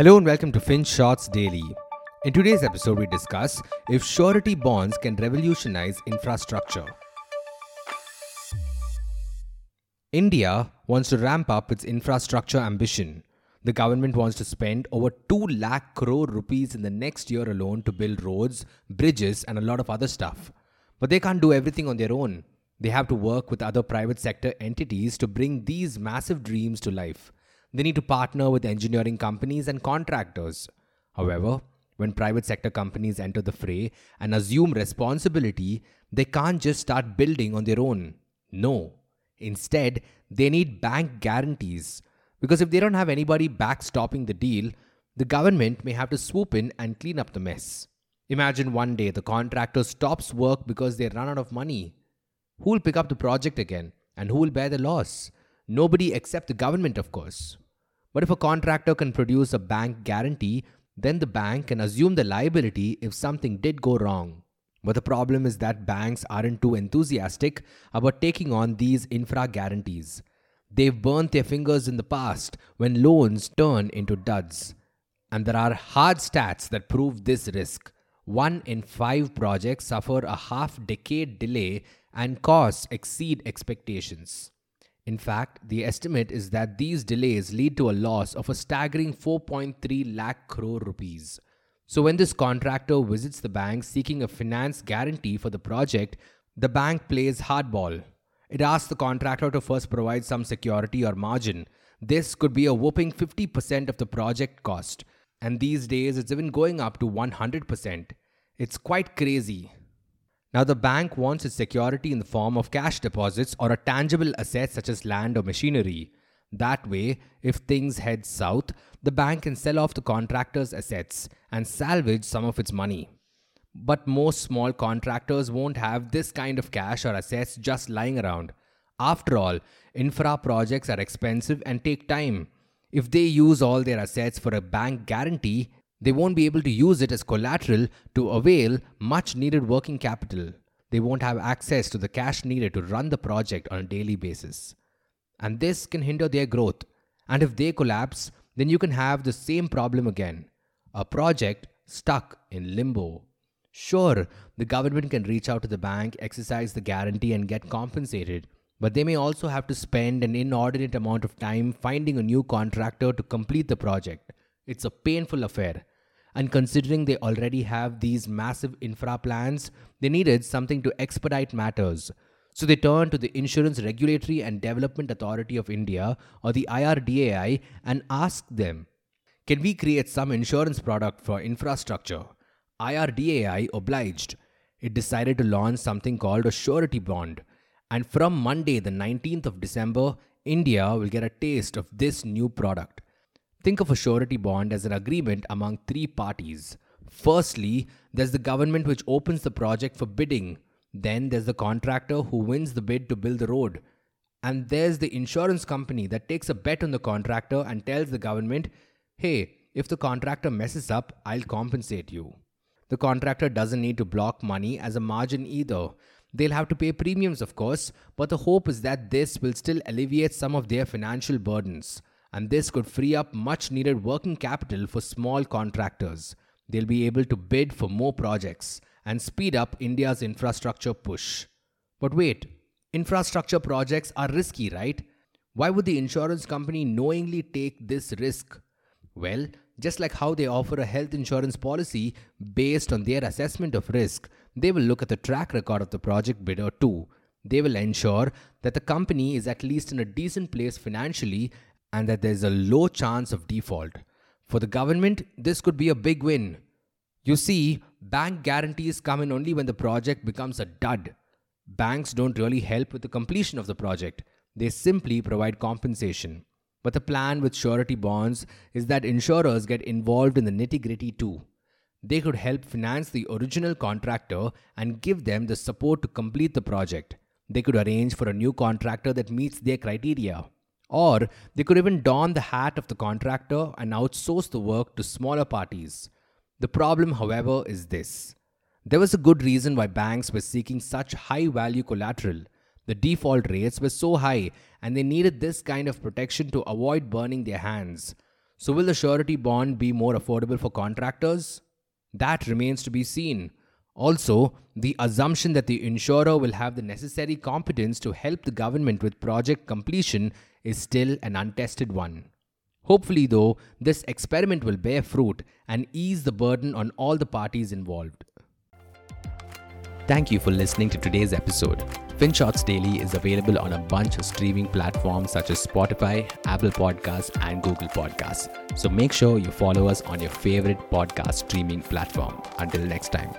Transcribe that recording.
Hello and welcome to FinShots Daily. In today's episode, we discuss if surety bonds can revolutionize infrastructure. India wants to ramp up its infrastructure ambition. The government wants to spend over 2 lakh crore rupees in the next year alone to build roads, bridges, and a lot of other stuff. But they can't do everything on their own. They have to work with other private sector entities to bring these massive dreams to life. They need to partner with engineering companies and contractors. However, when private sector companies enter the fray and assume responsibility, they can't just start building on their own. No. Instead, they need bank guarantees. Because if they don't have anybody backstopping the deal, the government may have to swoop in and clean up the mess. Imagine one day the contractor stops work because they run out of money. Who will pick up the project again? And who will bear the loss? Nobody except the government, of course. But if a contractor can produce a bank guarantee, then the bank can assume the liability if something did go wrong. But the problem is that banks aren't too enthusiastic about taking on these infra guarantees. They've burnt their fingers in the past when loans turn into duds. And there are hard stats that prove this risk. One in five projects suffer a half decade delay and costs exceed expectations. In fact, the estimate is that these delays lead to a loss of a staggering 4.3 lakh crore rupees. So when this contractor visits the bank seeking a finance guarantee for the project, the bank plays hardball. It asks the contractor to first provide some security or margin. This could be a whopping 50% of the project cost, and these days it's even going up to 100%. It's quite crazy. Now, the bank wants its security in the form of cash deposits or a tangible asset such as land or machinery. That way, if things head south, the bank can sell off the contractor's assets and salvage some of its money. But most small contractors won't have this kind of cash or assets just lying around. After all, infra projects are expensive and take time. If they use all their assets for a bank guarantee, they won't be able to use it as collateral to avail much needed working capital. They won't have access to the cash needed to run the project on a daily basis. And this can hinder their growth. And if they collapse, then you can have the same problem again a project stuck in limbo. Sure, the government can reach out to the bank, exercise the guarantee, and get compensated, but they may also have to spend an inordinate amount of time finding a new contractor to complete the project. It's a painful affair, and considering they already have these massive infra plans, they needed something to expedite matters. So they turned to the Insurance Regulatory and Development Authority of India, or the IRDAI, and asked them Can we create some insurance product for infrastructure? IRDAI obliged. It decided to launch something called a surety bond. And from Monday, the 19th of December, India will get a taste of this new product. Think of a surety bond as an agreement among three parties. Firstly, there's the government which opens the project for bidding. Then there's the contractor who wins the bid to build the road. And there's the insurance company that takes a bet on the contractor and tells the government, hey, if the contractor messes up, I'll compensate you. The contractor doesn't need to block money as a margin either. They'll have to pay premiums, of course, but the hope is that this will still alleviate some of their financial burdens and this could free up much needed working capital for small contractors. They'll be able to bid for more projects and speed up India's infrastructure push. But wait, infrastructure projects are risky, right? Why would the insurance company knowingly take this risk? Well, just like how they offer a health insurance policy based on their assessment of risk, they will look at the track record of the project bidder too. They will ensure that the company is at least in a decent place financially and that there's a low chance of default. For the government, this could be a big win. You see, bank guarantees come in only when the project becomes a dud. Banks don't really help with the completion of the project, they simply provide compensation. But the plan with surety bonds is that insurers get involved in the nitty gritty too. They could help finance the original contractor and give them the support to complete the project. They could arrange for a new contractor that meets their criteria. Or they could even don the hat of the contractor and outsource the work to smaller parties. The problem, however, is this. There was a good reason why banks were seeking such high value collateral. The default rates were so high, and they needed this kind of protection to avoid burning their hands. So, will the surety bond be more affordable for contractors? That remains to be seen. Also, the assumption that the insurer will have the necessary competence to help the government with project completion is still an untested one. Hopefully, though, this experiment will bear fruit and ease the burden on all the parties involved. Thank you for listening to today's episode. FinShots Daily is available on a bunch of streaming platforms such as Spotify, Apple Podcasts, and Google Podcasts. So make sure you follow us on your favorite podcast streaming platform. Until next time.